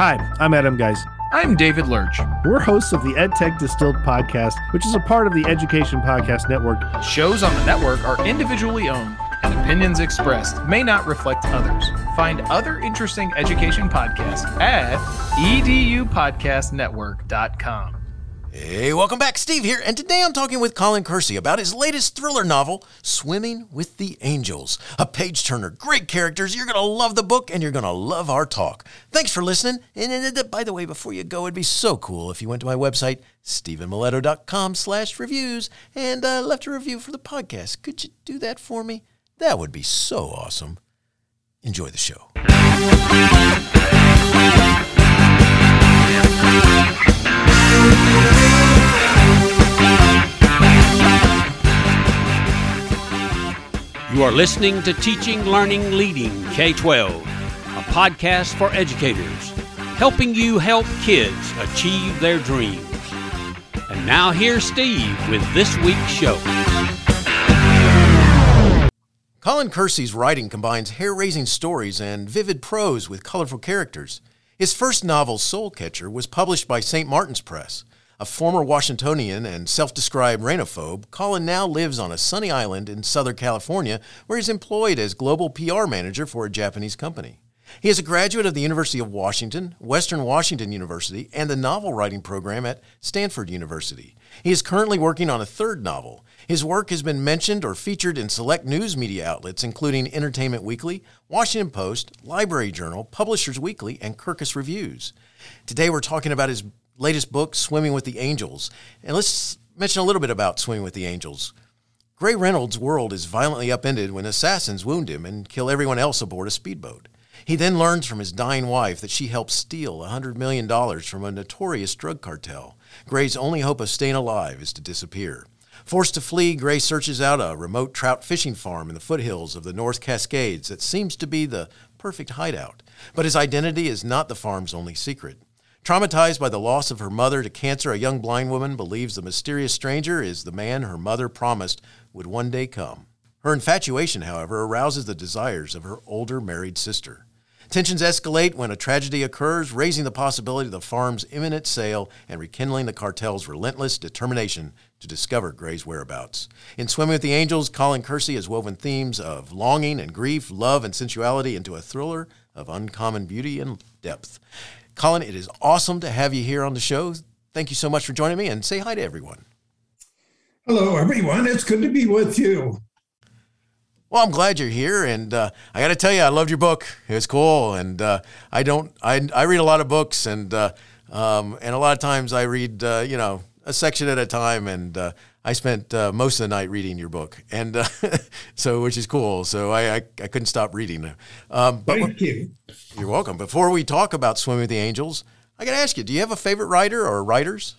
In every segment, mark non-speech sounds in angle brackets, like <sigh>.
Hi, I'm Adam Geis. I'm David Lurch. We're hosts of the EdTech Distilled podcast, which is a part of the Education Podcast Network. Shows on the network are individually owned, and opinions expressed may not reflect others. Find other interesting education podcasts at edupodcastnetwork.com. Hey, welcome back. Steve here, and today I'm talking with Colin Kersey about his latest thriller novel, Swimming with the Angels. A page turner, great characters. You're going to love the book, and you're going to love our talk. Thanks for listening. And, by the way, before you go, it'd be so cool if you went to my website, stephenmiletto.com slash reviews, and uh, left a review for the podcast. Could you do that for me? That would be so awesome. Enjoy the show. You are listening to Teaching, Learning, Leading K 12, a podcast for educators, helping you help kids achieve their dreams. And now here's Steve with this week's show. Colin Kersey's writing combines hair raising stories and vivid prose with colorful characters. His first novel, Soul Catcher, was published by St. Martin's Press. A former Washingtonian and self described rainophobe, Colin now lives on a sunny island in Southern California where he's employed as global PR manager for a Japanese company. He is a graduate of the University of Washington, Western Washington University, and the novel writing program at Stanford University. He is currently working on a third novel. His work has been mentioned or featured in select news media outlets, including Entertainment Weekly, Washington Post, Library Journal, Publishers Weekly, and Kirkus Reviews. Today we're talking about his latest book, Swimming with the Angels. And let's mention a little bit about Swimming with the Angels. Gray Reynolds' world is violently upended when assassins wound him and kill everyone else aboard a speedboat. He then learns from his dying wife that she helped steal $100 million from a notorious drug cartel. Gray's only hope of staying alive is to disappear. Forced to flee, Gray searches out a remote trout fishing farm in the foothills of the North Cascades that seems to be the perfect hideout. But his identity is not the farm's only secret. Traumatized by the loss of her mother to cancer, a young blind woman believes the mysterious stranger is the man her mother promised would one day come. Her infatuation, however, arouses the desires of her older married sister. Tensions escalate when a tragedy occurs, raising the possibility of the farm's imminent sale and rekindling the cartel's relentless determination to discover Gray's whereabouts. In Swimming with the Angels, Colin Kersey has woven themes of longing and grief, love and sensuality into a thriller of uncommon beauty and depth. Colin, it is awesome to have you here on the show. Thank you so much for joining me and say hi to everyone. Hello, everyone. It's good to be with you. Well, I'm glad you're here, and uh, I got to tell you, I loved your book. It was cool, and uh, I don't, I, I read a lot of books, and uh, um, and a lot of times I read, uh, you know, a section at a time, and uh, I spent uh, most of the night reading your book, and <laughs> so which is cool. So I, I, I couldn't stop reading. Um, but Thank you. You're welcome. Before we talk about Swimming with the Angels, I got to ask you: Do you have a favorite writer or writers?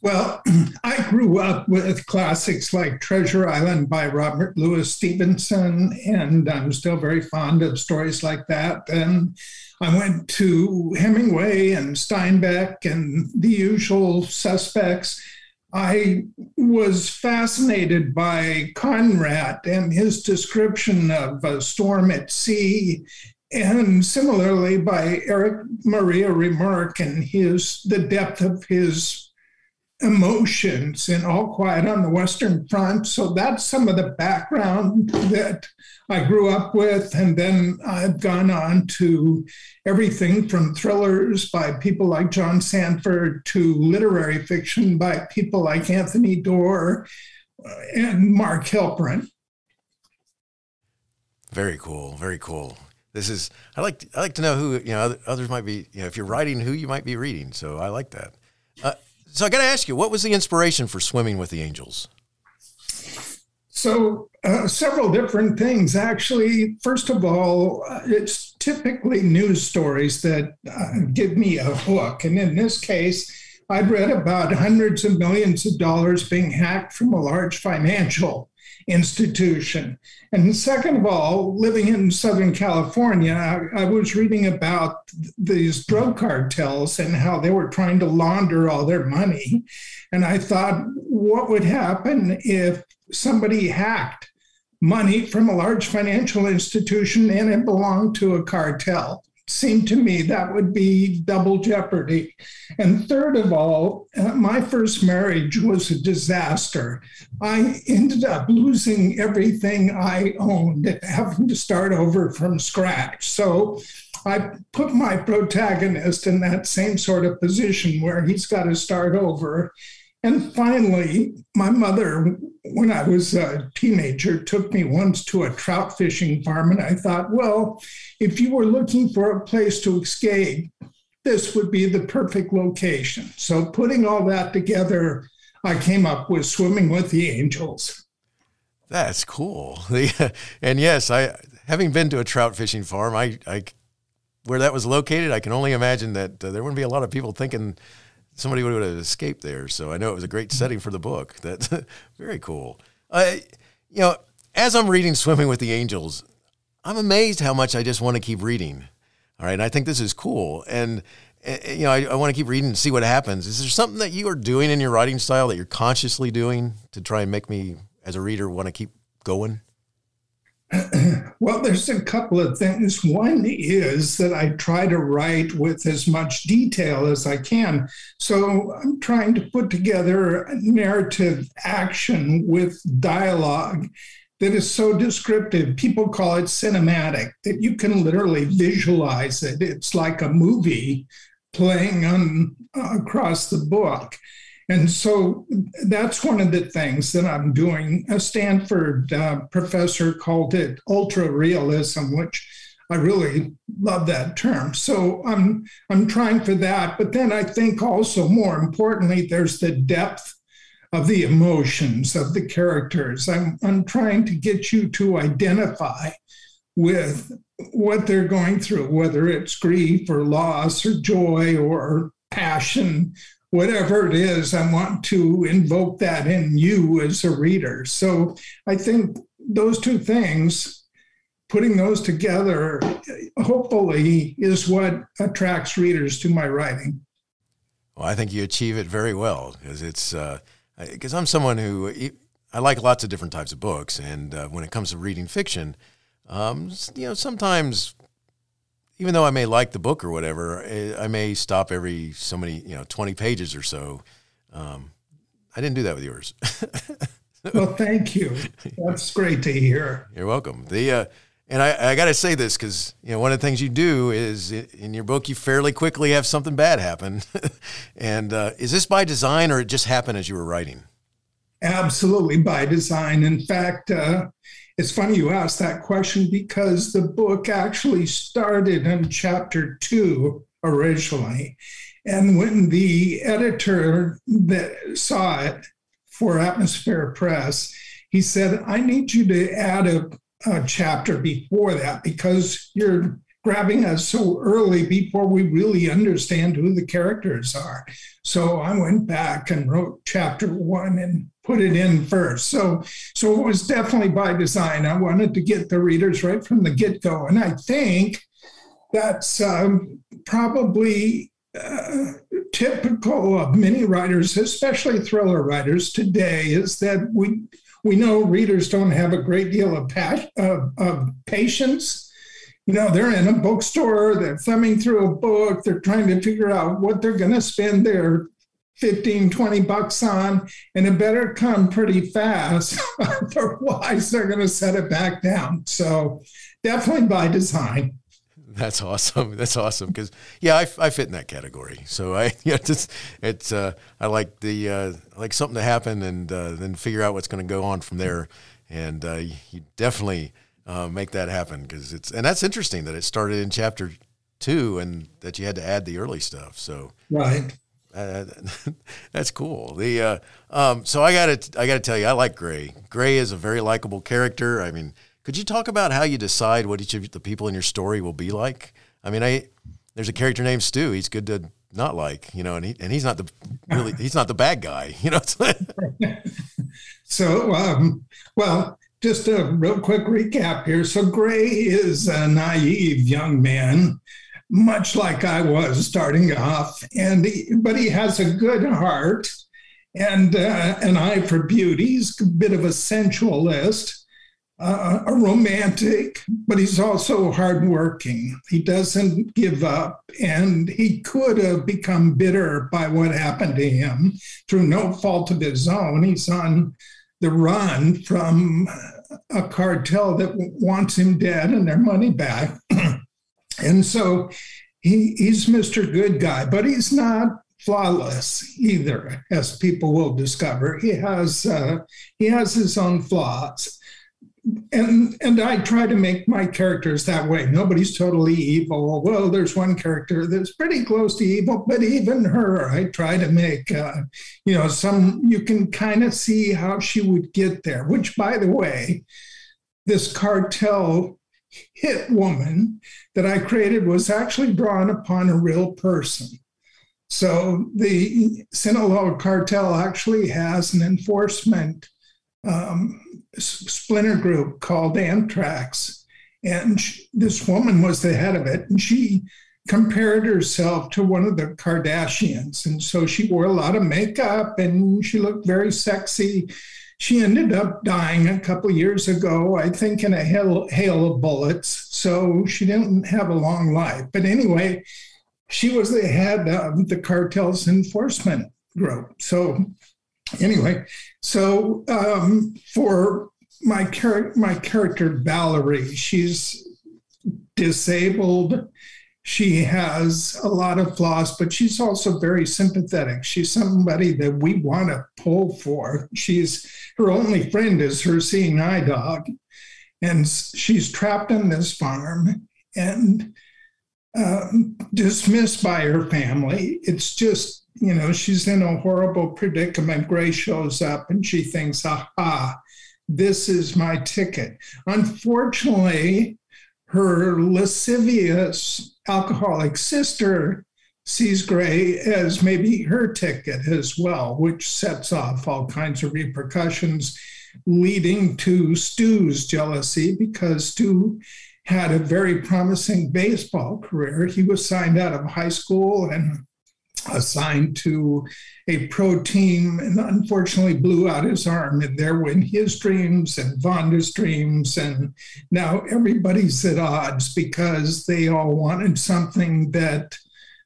Well, <clears throat> I grew up with classics like Treasure Island by Robert Louis Stevenson, and I'm still very fond of stories like that. And I went to Hemingway and Steinbeck and the usual suspects. I was fascinated by Conrad and his description of a storm at sea, and similarly by Erich Maria Remarque and his the depth of his emotions in All Quiet on the Western Front. So that's some of the background that I grew up with. And then I've gone on to everything from thrillers by people like John Sandford to literary fiction by people like Anthony Doerr and Mark Helprin. Very cool. Very cool. This is I like I like to know who you know others might be you know if you're writing who you might be reading. So I like that. Uh, so I got to ask you, what was the inspiration for swimming with the angels? So, uh, several different things. Actually, first of all, uh, it's typically news stories that uh, give me a hook. And in this case, I'd read about hundreds of millions of dollars being hacked from a large financial institution. And second of all, living in Southern California, I, I, was reading about these drug cartels and how they were trying to launder all their money. And I thought, what would happen if somebody hacked money from a large financial institution and it belonged to a cartel? Seemed to me that would be double jeopardy. And third of all, uh, my first marriage was a disaster. I ended up losing everything I owned, having to start over from scratch. So I put my protagonist in that same sort of position where he's got to start over. And finally, my mother, when I was a teenager, took me once to a trout fishing farm. And I thought, well, if you were looking for a place to escape, this would be the perfect location. So, putting all that together, I came up with Swimming with the Angels. That's cool. <laughs> and yes, I having been to a trout fishing farm, I, I where that was located, I can only imagine that uh, there wouldn't be a lot of people thinking somebody would have escaped there. So I know it was a great setting for the book. <laughs> That's very cool. I, you know, as I'm reading Swimming with the Angels, I'm amazed how much I just want to keep reading. All right, and I think this is cool, and eh, eh, you know, I, I want to keep reading and see what happens. Is there something that you are doing in your writing style that you're consciously doing to try and make me, as a reader, want to keep going? <clears throat> well, there's a couple of things. One is that I try to write with as much detail as I can. So I'm trying to put together narrative action with dialogue that is so descriptive. People call it cinematic, that you can literally visualize it. It's like a movie playing on across the book. And so that's one of the things that I'm doing. A Stanford uh, professor called it ultra realism, which I really love that term. So I'm I'm trying for that. But then I think also more importantly, there's the depth of the emotions of the characters. I'm I'm trying to get you to identify with what they're going through, whether it's grief or loss or joy or passion whatever it is, I want to invoke that in you as a reader. So I think those two things, putting those together, hopefully, is what attracts readers to my writing. Well, I think you achieve it very well because it's because uh, I'm someone who I like lots of different types of books, and uh, when it comes to reading fiction, um, you know, sometimes even though I may like the book or whatever, eh, I may stop every so many, you know, 20 pages or so. Um, I didn't do that with yours. <laughs> well, thank you. That's great to hear. You're welcome. The, uh, and I, I got to say this because you know one of the things you do is in your book you fairly quickly have something bad happen, <laughs> and uh, is this by design or it just happened as you were writing? Absolutely by design. In fact, uh, it's funny you asked that question because the book actually started in chapter two originally. And when the editor that saw it for Atmosphere Press, he said, I need you to add a, a chapter before that because you're grabbing us so early before we really understand who the characters are. So I went back and wrote chapter one and put it in first. So, so it was definitely by design. I wanted to get the readers right from the get go, and I think that's um, probably uh, typical of many writers, especially thriller writers today, is that we we know readers don't have a great deal of, of, of patience you know, they're in a bookstore, they're thumbing through a book, they're trying to figure out what they're going to spend their 15, 20 bucks on, and it better come pretty fast. <laughs> Otherwise, they're going to set it back down. So, definitely by design. That's awesome. That's awesome because yeah, I, I fit in that category. So I <laughs> yeah, it's it's uh, I like the uh, I like something to happen and uh, then figure out what's going to go on from there. And uh, you definitely uh, make that happen because it's and that's interesting that it started in chapter two and that you had to add the early stuff. So right. <laughs> That's cool. The uh, um, so I got to I got to tell you, I like Gray. Gray is a very likable character. I mean, could you talk about how you decide what each of the people in your story will be like? I mean, I there's a character named Stu. He's good to not like, you know, and he and he's not the really he's not the bad guy, <laughs> you know. <laughs> so, um, well, just a real quick recap here. So, Gray is a naive young man, much like I was starting off, and he, but he has a good heart and uh, an eye for beauty. He's a bit of a sensualist, uh, a romantic, but he's also hardworking. He doesn't give up, and he could have become bitter by what happened to him through no fault of his own. He's on the run from a cartel that wants him dead and their money back. <clears throat> and so he, he's Mr. Good Guy, but he's not flawless either, as people will discover. He has uh, he has his own flaws and and I try to make my characters that way. Nobody's totally evil. Well, there's one character that's pretty close to evil, but even her, I try to make, uh, you know, some. You can kind of see how she would get there. Which, by the way, this cartel hit woman that I created was actually drawn upon a real person. So the Sinaloa cartel actually has an enforcement um, splinter group called Anthrax. And she, this woman was the head of it. And she compared herself to one of the Kardashians. And so she wore a lot of makeup and she looked very sexy. She ended up dying a couple years ago, I think, in a hail, hail of bullets. So she didn't have a long life. But anyway, she was the head of the cartel's enforcement group. So anyway, so um, for my char- my character Valerie, she's disabled. She has a lot of flaws, but she's also very sympathetic. She's somebody that we want to pull for. She's her only friend is her seeing eye dog, and she's trapped on this farm and um, dismissed by her family. It's just you know, she's in a horrible predicament. Gray shows up and she thinks, aha, this is my ticket. Unfortunately, her lascivious alcoholic sister sees Gray as maybe her ticket as well, which sets off all kinds of repercussions, leading to Stu's jealousy because Stu had a very promising baseball career. He was signed out of high school and assigned to a pro team and unfortunately blew out his arm. And there went his dreams and Vonda's dreams. And now everybody's at odds because they all wanted something that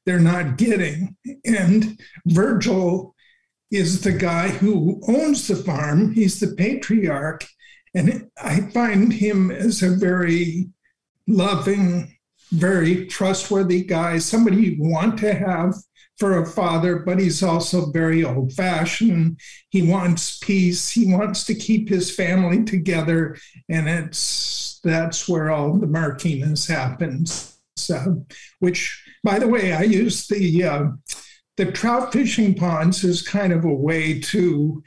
they're not getting. And Virgil is the guy who owns the farm, he's the patriarch. And I find him as a very loving, very trustworthy guy, somebody you want to have for a father, but he's also very old fashioned. He wants peace. He wants to keep his family together. And it's that's where all the murkiness happens. So, which, by the way, I use the uh, the trout fishing ponds as kind of a way to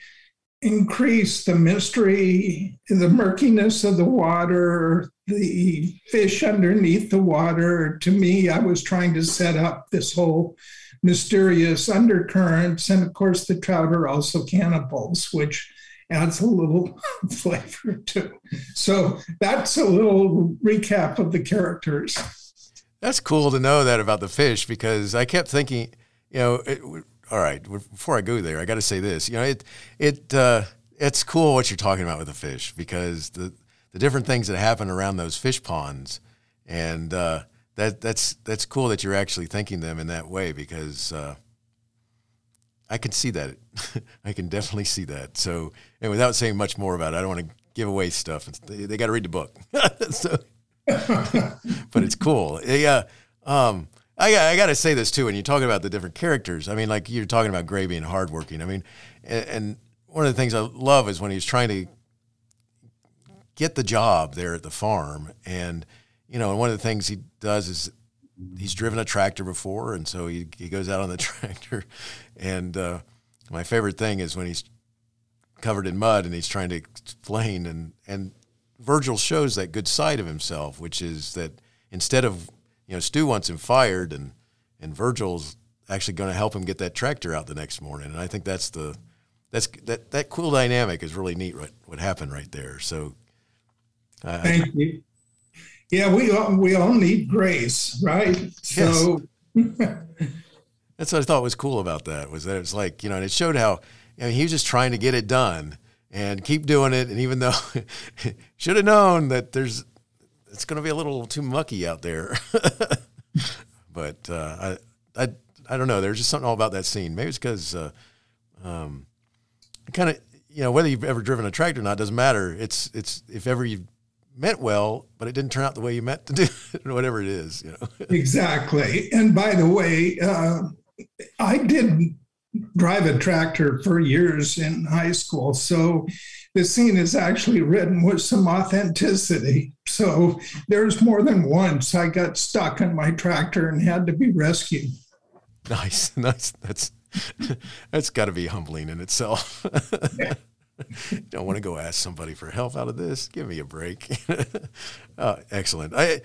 increase the mystery, the murkiness of the water, the fish underneath the water. To me, I was trying to set up this whole mysterious undercurrents. And of course, the trout are also cannibals, which adds a little <laughs> flavor too. So that's a little recap of the characters. That's cool to know that about the fish because I kept thinking, you know, it, all right, before I go there, I got to say this. You know, it it uh, it's cool what you're talking about with the fish because the the different things that happen around those fish ponds and uh, that that's that's cool that you're actually thinking them in that way because uh, I can see that. <laughs> I can definitely see that. So, and without saying much more about it, I don't want to give away stuff. They, they got to read the book. <laughs> so, <laughs> but it's cool. Yeah. Um, I, I got to say this too. When you're talking about the different characters, I mean, like you're talking about Gray being hardworking. I mean, and, and one of the things I love is when he's trying to get the job there at the farm and you know, and one of the things he does is he's driven a tractor before, and so he, he goes out on the <laughs> tractor. And uh, my favorite thing is when he's covered in mud and he's trying to explain, and, and Virgil shows that good side of himself, which is that instead of, you know, Stu wants him fired, and, and Virgil's actually going to help him get that tractor out the next morning. And I think that's the, that's that, that cool dynamic is really neat, what, what happened right there. So, uh, Thank you. Yeah, we all, we all need grace, right? So <laughs> that's what I thought was cool about that was that it's like you know, and it showed how you know, he was just trying to get it done, and keep doing it. And even though <laughs> should have known that there's it's going to be a little too mucky out there, <laughs> but uh, I I I don't know. There's just something all about that scene. Maybe it's because uh, um, kind of you know whether you've ever driven a tractor or not doesn't matter. It's it's if ever you meant well, but it didn't turn out the way you meant to do it, <laughs> whatever it is. You know <laughs> exactly. And by the way, uh, I did drive a tractor for years in high school. So the scene is actually written with some authenticity. So there's more than once I got stuck on my tractor and had to be rescued. Nice, <laughs> nice. That's that's got to be humbling in itself. <laughs> Don't want to go ask somebody for help out of this. Give me a break. <laughs> uh, excellent. I,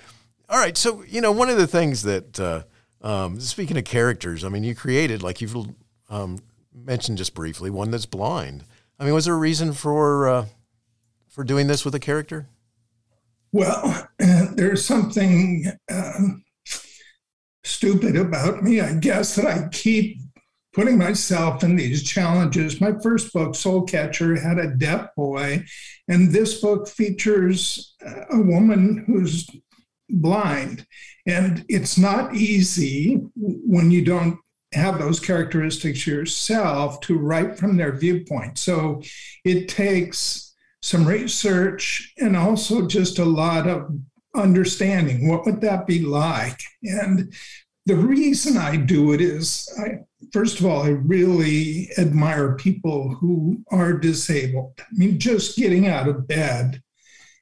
all right. So you know, one of the things that uh, um, speaking of characters, I mean, you created like you've um, mentioned just briefly one that's blind. I mean, was there a reason for uh, for doing this with a character? Well, <clears throat> there's something um, stupid about me, I guess, that I keep putting myself in these challenges. My first book, Soul Catcher, had a deaf boy, and this book features a woman who's blind. And it's not easy when you don't have those characteristics yourself to write from their viewpoint. So it takes some research and also just a lot of understanding. What would that be like? And the reason I do it is, I, first of all, I really admire people who are disabled. I mean, just getting out of bed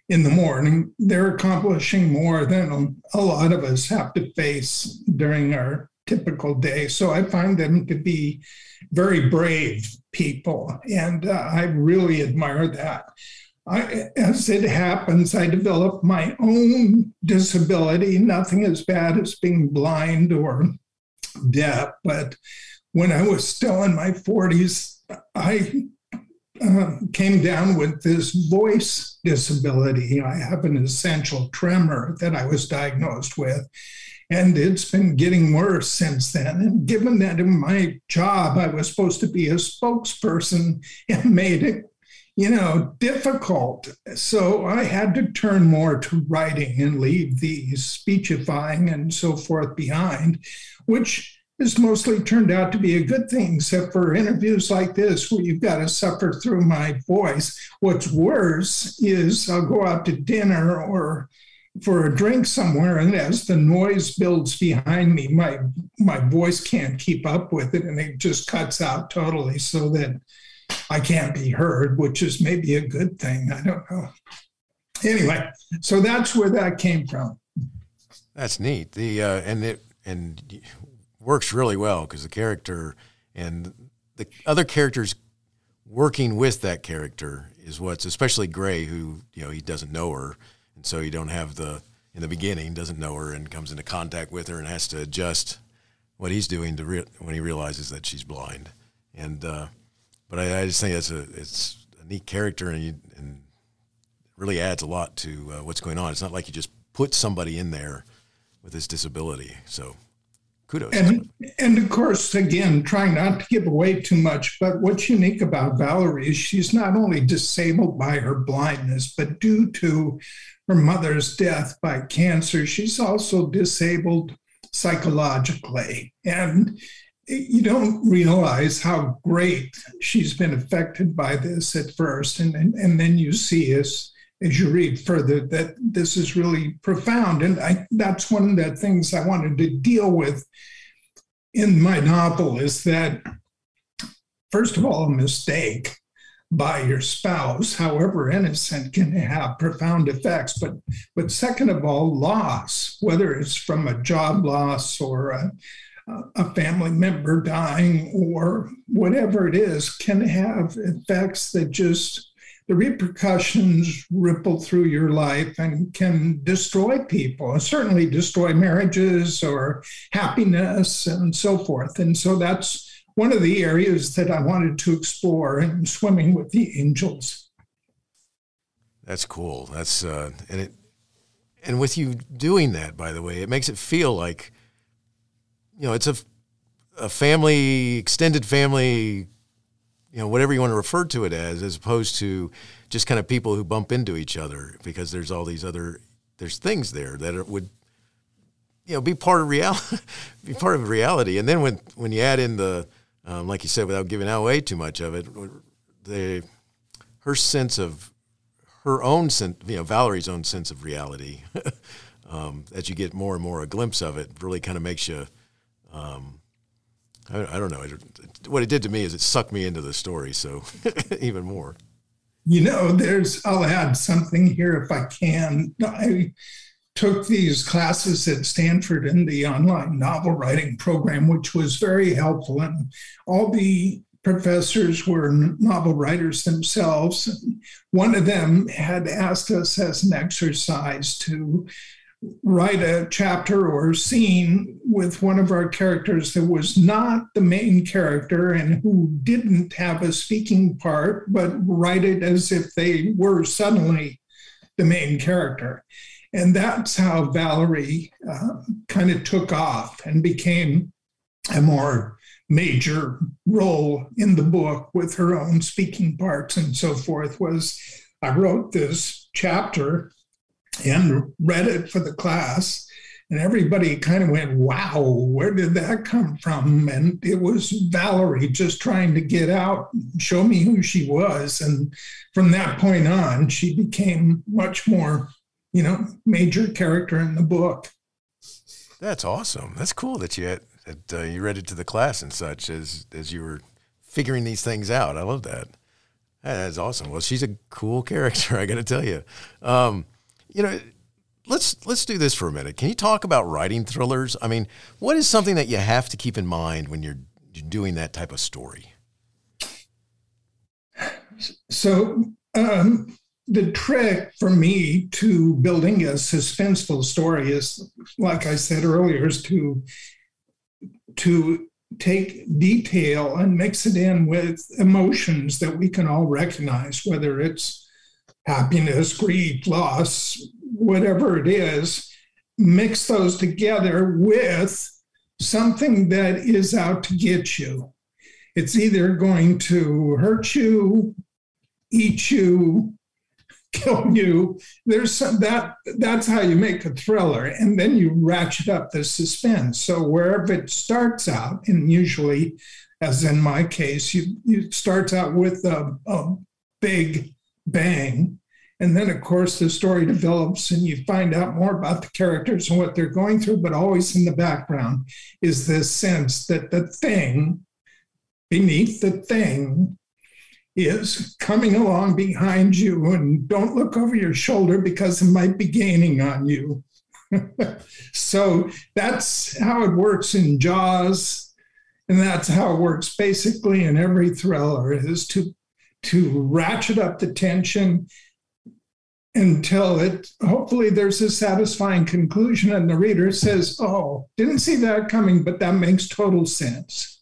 in the morning, they're accomplishing more than a lot of us have to face during our typical day. So I find them to be very brave people, and uh, I really admire that. I, as it happens, I developed my own disability, nothing as bad as being blind or deaf. But when I was still in my 40s, I uh, came down with this voice disability. I have an essential tremor that I was diagnosed with. And it's been getting worse since then. And given that in my job, I was supposed to be a spokesperson, it made it you know, difficult. So I had to turn more to writing and leave the speechifying and so forth behind, which has mostly turned out to be a good thing, except for interviews like this where you've got to suffer through my voice. What's worse is I'll go out to dinner or for a drink somewhere, and as the noise builds behind me, my my voice can't keep up with it, and it just cuts out totally, so that I can't be heard, which is maybe a good thing. I don't know. Anyway, so that's where that came from. That's neat. The uh, and it and works really well because the character and the other characters working with that character is what's especially Gray, who you know he doesn't know her, and so you don't have the in the beginning doesn't know her and comes into contact with her and has to adjust what he's doing to re- when he realizes that she's blind, and uh, but I, I, just think it's a it's a neat character and, you, and really adds a lot to uh, what's going on. It's not like you just put somebody in there with this disability. So kudos. And and of course, again, trying not to give away too much, but what's unique about Valerie is she's not only disabled by her blindness, but due to her mother's death by cancer, she's also disabled psychologically. And you don't realize how great she's been affected by this at first. And, and, and then you see as, as you read further that this is really profound. And I, that's one of the things I wanted to deal with in my novel is that, first of all, a mistake by your spouse, however innocent, can have profound effects. But, but second of all, loss, whether it's from a job loss or a, a family member dying or whatever it is can have effects that just the repercussions ripple through your life and can destroy people and certainly destroy marriages or happiness and so forth. And so that's one of the areas that i wanted to explore in swimming with the angels. That's cool. That's uh, and it and with you doing that by the way it makes it feel like you know, it's a, a family, extended family you know, whatever you want to refer to it as, as opposed to just kind of people who bump into each other because there's all these other, there's things there that would, you know, be part of reality, <laughs> be part of reality. And then when, when you add in the, um, like you said, without giving away too much of it, the, her sense of her own sense, you know, Valerie's own sense of reality, <laughs> um, as you get more and more a glimpse of it, really kind of makes you, um, I, I, don't know. It, what it did to me is it sucked me into the story. So <laughs> even more. You know, there's, I'll add something here if I can. I took these classes at Stanford in the online novel writing program, which was very helpful. And all the professors were novel writers themselves. One of them had asked us as an exercise to write a chapter or scene with one of our characters that was not the main character and who didn't have a speaking part, but write it as if they were suddenly the main character. And that's how Valerie uh, kind of took off and became a more major role in the book with her own speaking parts and so forth was I wrote this chapter and read it for the class and everybody kind of went wow where did that come from and it was valerie just trying to get out show me who she was and from that point on she became much more you know major character in the book that's awesome that's cool that you had that uh, you read it to the class and such as as you were figuring these things out. I love that. That's awesome. Well, she's a cool <laughs> character. I got to tell you. Um, you know, let's let's do this for a minute. Can you talk about writing thrillers? I mean, what is something that you have to keep in mind when you're, doing that type of story? So, um, the trick for me to building a suspenseful story is, like I said earlier, is to to take detail and mix it in with emotions that we can all recognize, whether it's happiness, grief, loss, whatever it is, mix those together with something that is out to get you. It's either going to hurt you, eat you, <laughs> kill you. There's some that that's how you make a thriller, and then you ratchet up the suspense. So wherever it starts out, and usually, as in my case, you you starts out with a, a big bang. And then, of course, the story develops and you find out more about the characters and what they're going through. But always in the background is this sense that the thing beneath the thing is coming along behind you and don't look over your shoulder because it might be gaining on you. <laughs> so that's how it works in Jaws. And that's how it works basically in every thriller is to to ratchet up the tension until it hopefully there's a satisfying conclusion and the reader says, Oh, didn't see that coming, but that makes total sense.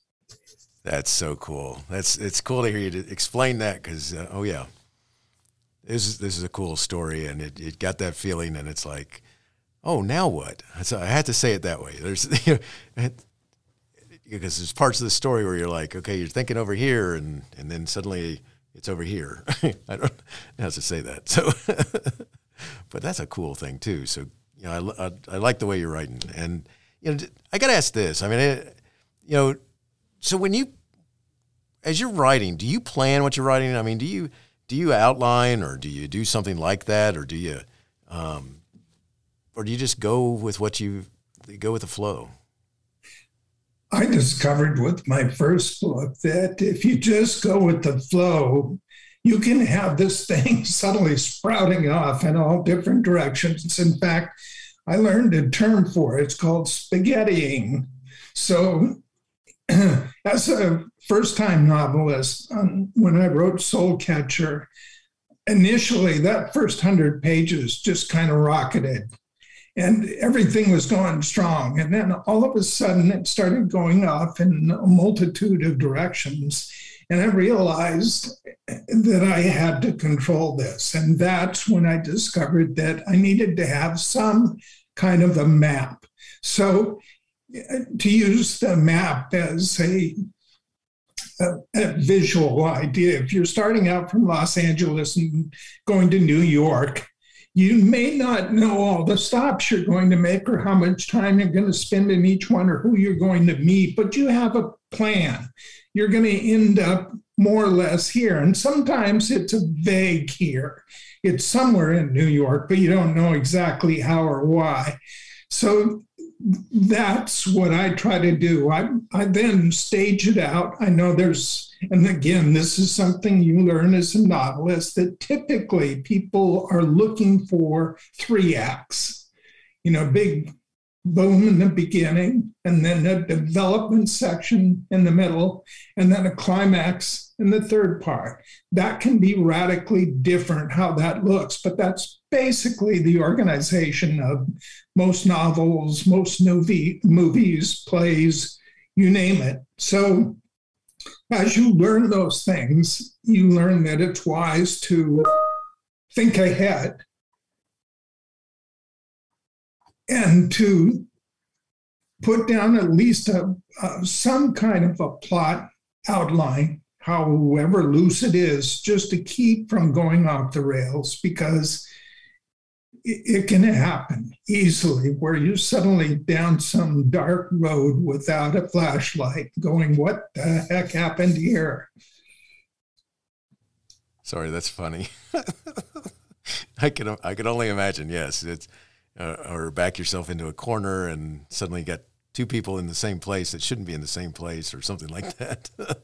That's so cool. That's it's cool to hear you explain that because uh, oh yeah, this is this is a cool story and it, it got that feeling and it's like, oh now what? So I had to say it that way. There's <laughs> you know, because there's parts of the story where you're like, okay, you're thinking over here and and then suddenly it's over here. <laughs> I don't know how to say that. So, <laughs> but that's a cool thing too. So you know, I, I, I like the way you're writing and you know I got to ask this. I mean, it, you know so when you as you're writing, do you plan what you're writing? I mean, do you do you outline or do you do something like that, or do you, um, or do you just go with what you, you go with the flow? I discovered with my first book that if you just go with the flow, you can have this thing <laughs> suddenly sprouting off in all different directions. In fact, I learned a term for it. It's called spaghettiing. So <clears throat> as a first time novelist, um, when I wrote Soul Catcher, initially that first hundred pages just kind of rocketed and everything was going strong. And then all of a sudden it started going off in a multitude of directions. And I realized that I had to control this. And that's when I discovered that I needed to have some kind of a map. So uh, to use the map as a a, a, visual idea. If you're starting out from Los Angeles and going to New York, you may not know all the stops you're going to make or how much time you're going to spend in each one or who you're going to meet, but you have a plan. You're going to end up more or less here. And sometimes it's a vague here. It's somewhere in New York, but you don't know exactly how or why. So that's what I try to do. I, I then stage it out. I know there's, and again, this is something you learn as a novelist that typically people are looking for three acts, you know, big boom in the beginning, and then a development section in the middle, and then a climax in the third part. That can be radically different how that looks, but that's basically the organization of most novels, most movie, movies, plays, you name it. So as you learn those things, you learn that it's wise to think ahead and to put down at least a, some kind of a plot outline, however loose it is, just to keep from going off the rails because it, it can happen easily where you're suddenly down some dark road without a flashlight going, What the heck happened here? Sorry, that's funny. <laughs> I can I can only imagine. Yes, it's uh, or back yourself into a corner and suddenly get two people in the same place that shouldn't be in the same place or something like that. <laughs>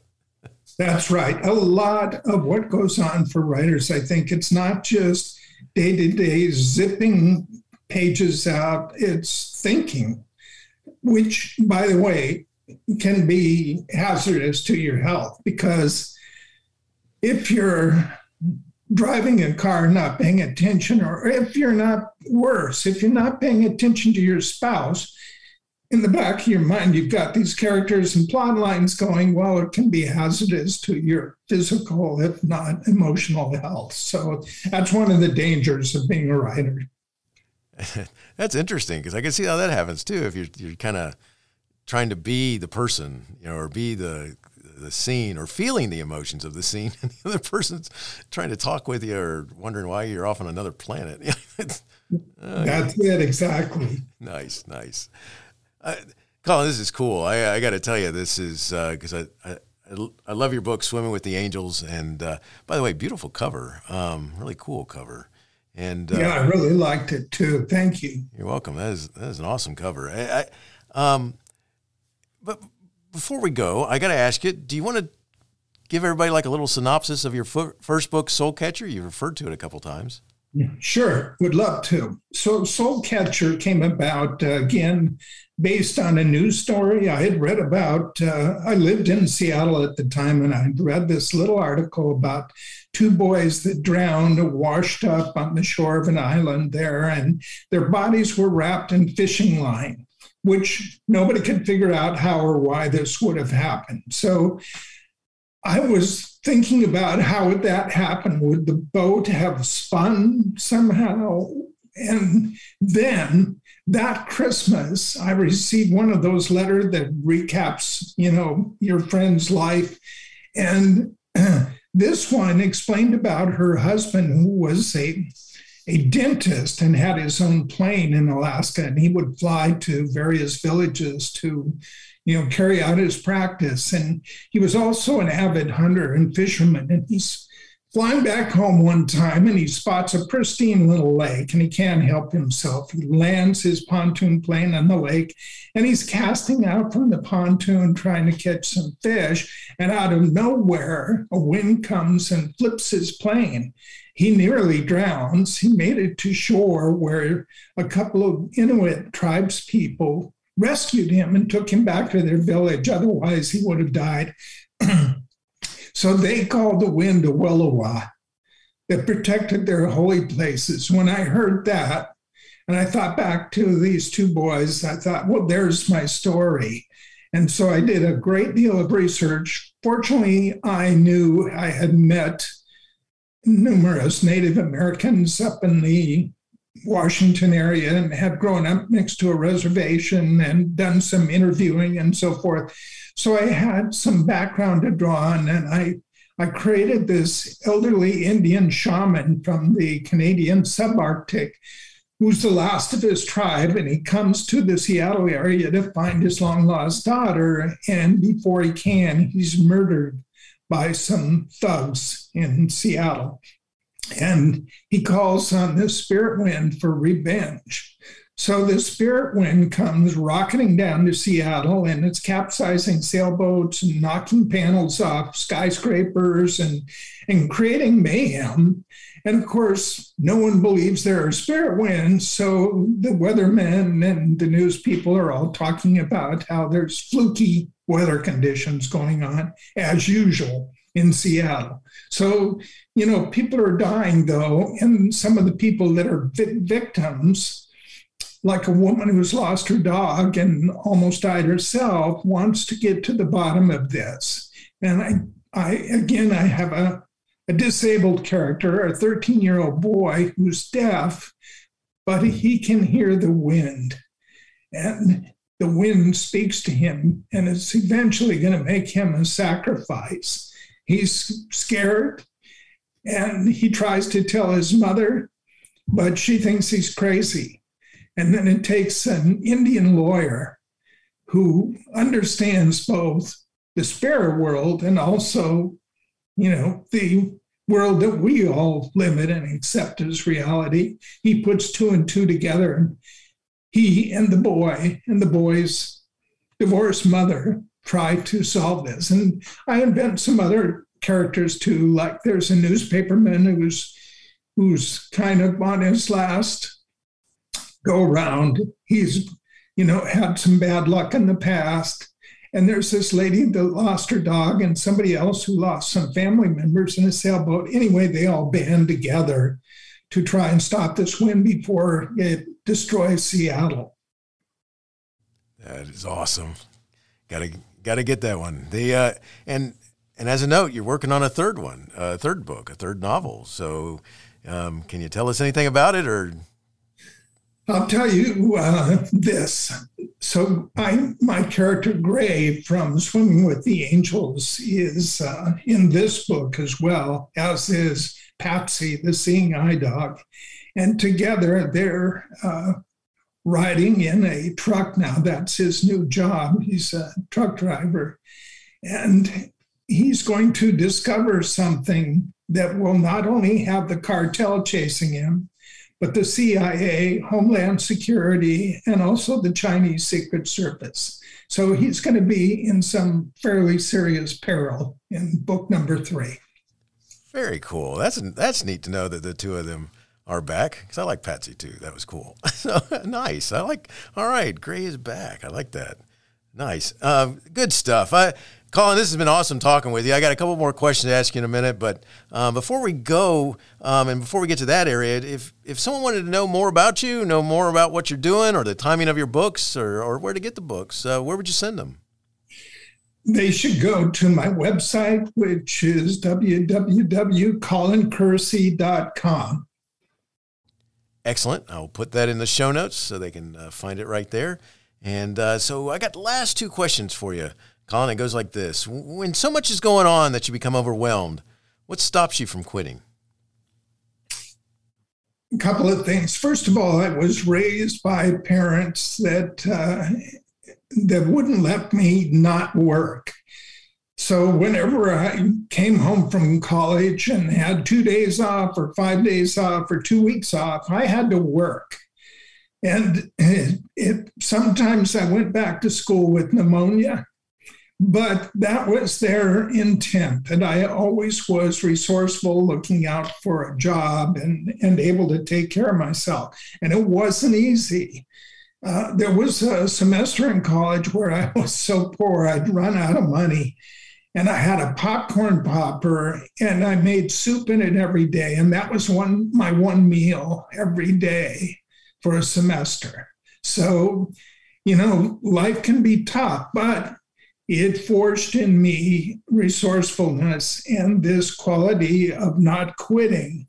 That's right. A lot of what goes on for writers, I think it's not just day to day zipping pages out, it's thinking, which, by the way, can be hazardous to your health because if you're driving a car not paying attention, or if you're not worse, if you're not paying attention to your spouse, in the back of your mind, you've got these characters and plot lines going, well, it can be hazardous to your physical, if not emotional health. So that's one of the dangers of being a writer. <laughs> that's interesting because I can see how that happens too. If you're, you're kind of trying to be the person, you know, or be the the scene or feeling the emotions of the scene, <laughs> and the other person's trying to talk with you or wondering why you're off on another planet. <laughs> uh, That's it, exactly. Nice, nice. Uh, Colin, this is cool. I, I got to tell you, this is because uh, I, I, I love your book, Swimming with the Angels, and uh, by the way, beautiful cover, um, really cool cover. And uh, yeah, I really liked it too. Thank you. You're welcome. That is that is an awesome cover. I, I um, but before we go, I got to ask you: Do you want to give everybody like a little synopsis of your first book, Soul Catcher? You referred to it a couple times. Sure, would love to. So, Soul Catcher came about uh, again based on a news story I had read about. Uh, I lived in Seattle at the time, and I read this little article about two boys that drowned, washed up on the shore of an island there, and their bodies were wrapped in fishing line, which nobody could figure out how or why this would have happened. So, I was thinking about how would that happen? Would the boat have spun somehow? And then that Christmas, I received one of those letters that recaps, you know, your friend's life. And <clears throat> this one explained about her husband, who was a, a dentist and had his own plane in Alaska, and he would fly to various villages to you know, carry out his practice. And he was also an avid hunter and fisherman. And he's flying back home one time and he spots a pristine little lake and he can't help himself. He lands his pontoon plane on the lake and he's casting out from the pontoon trying to catch some fish. And out of nowhere, a wind comes and flips his plane. He nearly drowns. He made it to shore where a couple of Inuit tribes people rescued him and took him back to their village. Otherwise, he would have died. <clears throat> so they called the wind a williwaw that protected their holy places. When I heard that, and I thought back to these two boys, I thought, well, there's my story. And so I did a great deal of research. Fortunately, I knew I had met numerous Native Americans up in the Washington area and had grown up next to a reservation and done some interviewing and so forth. So I had some background to draw on, and I I created this elderly Indian shaman from the Canadian subarctic who's the last of his tribe, and he comes to the Seattle area to find his long lost daughter. And before he can, he's murdered by some thugs in Seattle. And he calls on the spirit wind for revenge. So the spirit wind comes rocketing down to Seattle and it's capsizing sailboats and knocking panels off skyscrapers and, and creating mayhem. And of course, no one believes there are spirit winds. So the weathermen and the news people are all talking about how there's fluky weather conditions going on as usual in Seattle. So, you know, people are dying though, and some of the people that are vi- victims, like a woman who's lost her dog and almost died herself, wants to get to the bottom of this. And I, I again, I have a, a disabled character, a 13 year old boy who's deaf, but he can hear the wind. And the wind speaks to him, and it's eventually going to make him a sacrifice. He's scared and he tries to tell his mother, but she thinks he's crazy. And then it takes an Indian lawyer who understands both the spirit world and also, you know, the world that we all live in and accept as reality. He puts two and two together, and he and the boy and the boy's divorced mother try to solve this. And I invent some other characters too. Like there's a newspaperman who's who's kind of on his last go round. He's you know had some bad luck in the past. And there's this lady that lost her dog, and somebody else who lost some family members in a sailboat. Anyway, they all band together to try and stop this wind before it destroys Seattle. That is awesome. Got to got to get that one. The uh, and and as a note, you're working on a third one, a third book, a third novel. So, um, can you tell us anything about it, or? I'll tell you uh, this. So, I my character Gray from Swimming with the Angels is uh, in this book as well, as is Patsy, the seeing eye dog, and together they're uh, riding in a truck now. That's his new job. He's a truck driver. And he's going to discover something that will not only have the cartel chasing him, but the CIA, Homeland Security, and also the Chinese Secret Service. So he's going to be in some fairly serious peril in book number three. Very cool. That's that's neat to know that the two of them are back because I like Patsy too. That was cool. <laughs> so nice. I like. All right, Gray is back. I like that. Nice. Um, good stuff. I, Colin, this has been awesome talking with you. I got a couple more questions to ask you in a minute, but um, before we go, um, and before we get to that area, if if someone wanted to know more about you, know more about what you're doing, or the timing of your books, or or where to get the books, uh, where would you send them? They should go to my website, which is www.colinkersey.com. Excellent. I'll put that in the show notes so they can uh, find it right there. And uh, so I got the last two questions for you, Colin. It goes like this When so much is going on that you become overwhelmed, what stops you from quitting? A couple of things. First of all, I was raised by parents that uh, that wouldn't let me not work. So whenever I came home from college and had two days off or five days off or two weeks off, I had to work. And it, it, sometimes I went back to school with pneumonia, but that was their intent. And I always was resourceful, looking out for a job and, and able to take care of myself. And it wasn't easy. Uh, there was a semester in college where I was so poor, I'd run out of money and I had a popcorn popper and I made soup in it every day. And that was one my one meal every day for a semester. So, you know, life can be tough, but it forged in me resourcefulness and this quality of not quitting.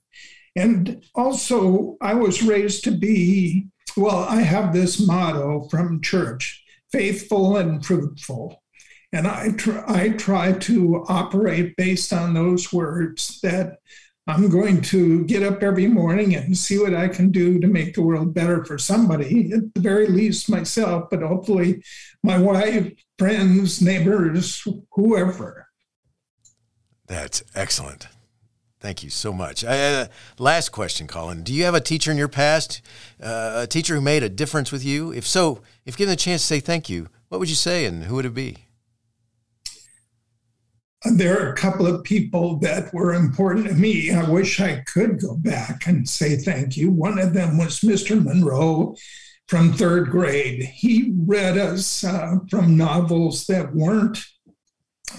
And also, I was raised to be, well, I have this motto from church faithful and fruitful. And I, tr- I try to operate based on those words that I'm going to get up every morning and see what I can do to make the world better for somebody, at the very least myself, but hopefully my wife, friends, neighbors, whoever. That's excellent. Thank you so much. Uh, last question, Colin. Do you have a teacher in your past, uh, a teacher who made a difference with you? If so, if given the chance to say thank you, what would you say and who would it be? There are a couple of people that were important to me. I wish I could go back and say thank you. One of them was Mr. Monroe from third grade. He read us uh, from novels that weren't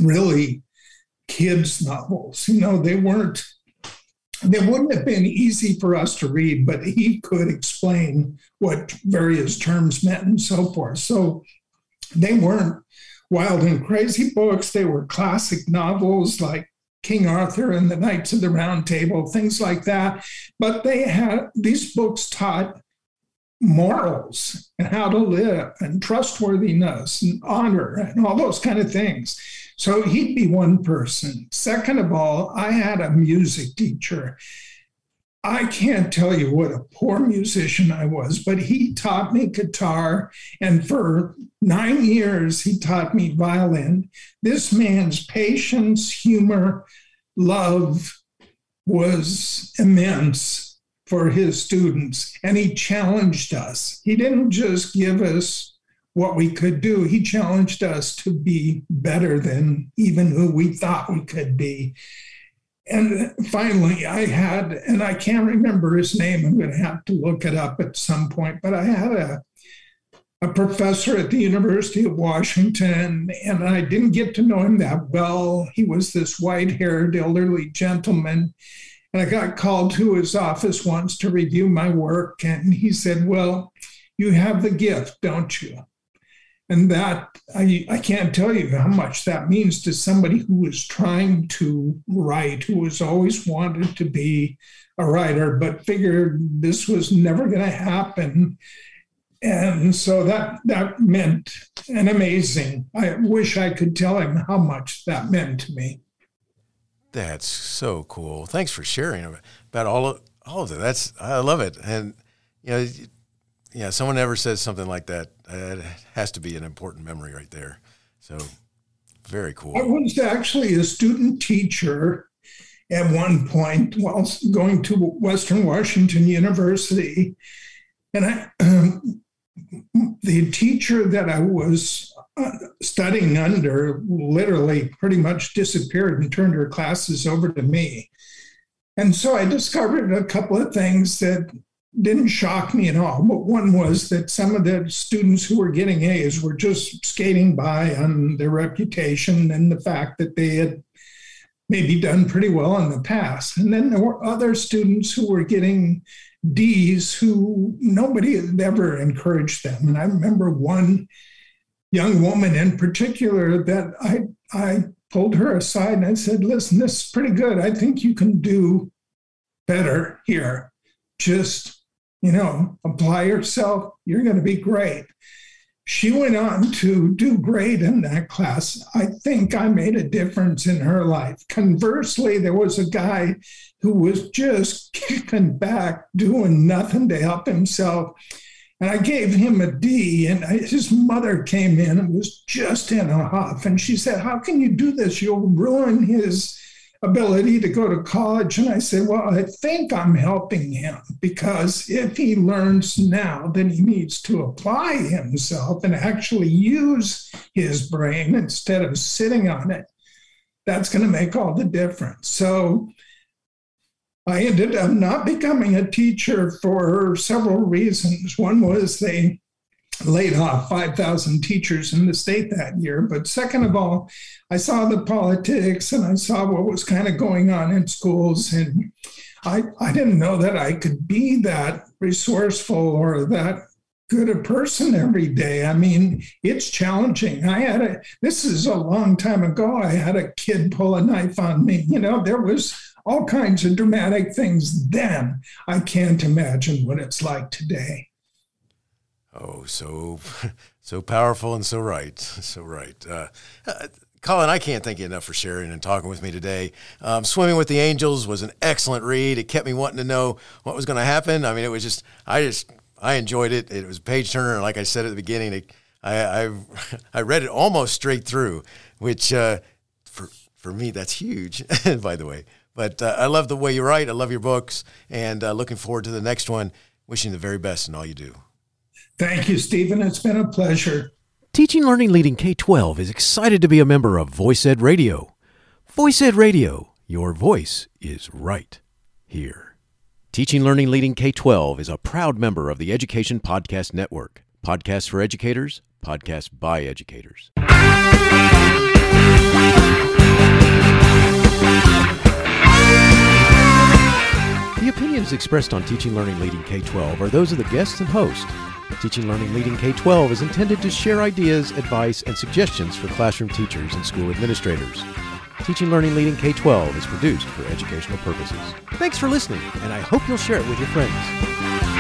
really kids' novels. You know, they weren't, they wouldn't have been easy for us to read, but he could explain what various terms meant and so forth. So they weren't wild and crazy books. They were classic novels like King Arthur and the Knights of the Round Table, things like that. But they had these books taught morals and how to live and trustworthiness and honor and all those kind of things. So he'd be one person. Second of all, I had a music teacher I can't tell you what a poor musician I was, but he taught me guitar. And for nine years, he taught me violin. This man's patience, humor, love was immense for his students. And he challenged us. He didn't just give us what we could do, he challenged us to be better than even who we thought we could be. And finally, I had, and I can't remember his name, I'm going to have to look it up at some point, but I had a, a professor at the University of Washington, and I didn't get to know him that well. He was this white haired, elderly gentleman. And I got called to his office once to review my work, and he said, Well, you have the gift, don't you? And that, I, I can't tell you how much that means to somebody who is trying to write, who has always wanted to be a writer, but figured this was never going to happen. And so that that meant an amazing. I wish I could tell him how much that meant to me. That's so cool. Thanks for sharing about all of all of that. That's I love it. And you know, yeah, someone ever says something like that, it has to be an important memory right there. So very cool. I was actually a student teacher at one point while going to Western Washington University. And I, um, <clears throat> the teacher that I was uh, studying under literally pretty much disappeared and turned her classes over to me. And so I discovered a couple of things that didn't shock me at all. But one was that some of the students who were getting A's were just skating by on their reputation and the fact that they had maybe done pretty well in the past. And then there were other students who were getting D's who nobody had ever encouraged them. And I remember one young woman in particular that I, I pulled her aside and I said, listen, this is pretty good. I think you can do better here. Just you know, apply yourself, you're going to be great. She went on to do great in that class. I think I made a difference in her life. Conversely, there was a guy who was just kicking back, doing nothing to help himself. And I gave him a D, and his mother came in and was just in a huff. And she said, How can you do this? You'll ruin his ability to go to college. And I said, Well, I think I'm helping him because if he learns now, then he needs to apply himself and actually use his brain instead of sitting on it. That's going to make all the difference. So I ended up not becoming a teacher for several reasons. One was they laid off 5,000 teachers in the state that year. But second of all, I saw the politics and I saw what was kind of going on in schools. And I, I didn't know that I could be that resourceful or that good a person every day. I mean, it's challenging. I had a, this is a long time ago. I had a kid pull a knife on me. You know, there was all kinds of dramatic things then. I can't imagine what it's like today. Oh, so, <laughs> so powerful and so right. <laughs> So right. Uh, uh, Colin, I can't thank you enough for sharing and talking with me today. Um, Swimming with the Angels was an excellent read. It kept me wanting to know what was going to happen. I mean, it was just, I just I enjoyed it. It was page turner, and like I said at the beginning, it, I, I, <laughs> I read it almost straight through, which uh, for for me that's huge. by the way, but uh, I love the way you write. I love your books, and uh, looking forward to the next one. Wishing the very best in all you do. Thank you, Stephen. It's been a pleasure. Teaching Learning Leading K 12 is excited to be a member of Voice Ed Radio. Voice Ed Radio, your voice is right here. Teaching Learning Leading K 12 is a proud member of the Education Podcast Network. Podcasts for educators, podcasts by educators. The opinions expressed on Teaching Learning Leading K 12 are those of the guests and host. Teaching Learning Leading K 12 is intended to share ideas, advice, and suggestions for classroom teachers and school administrators. Teaching Learning Leading K 12 is produced for educational purposes. Thanks for listening, and I hope you'll share it with your friends.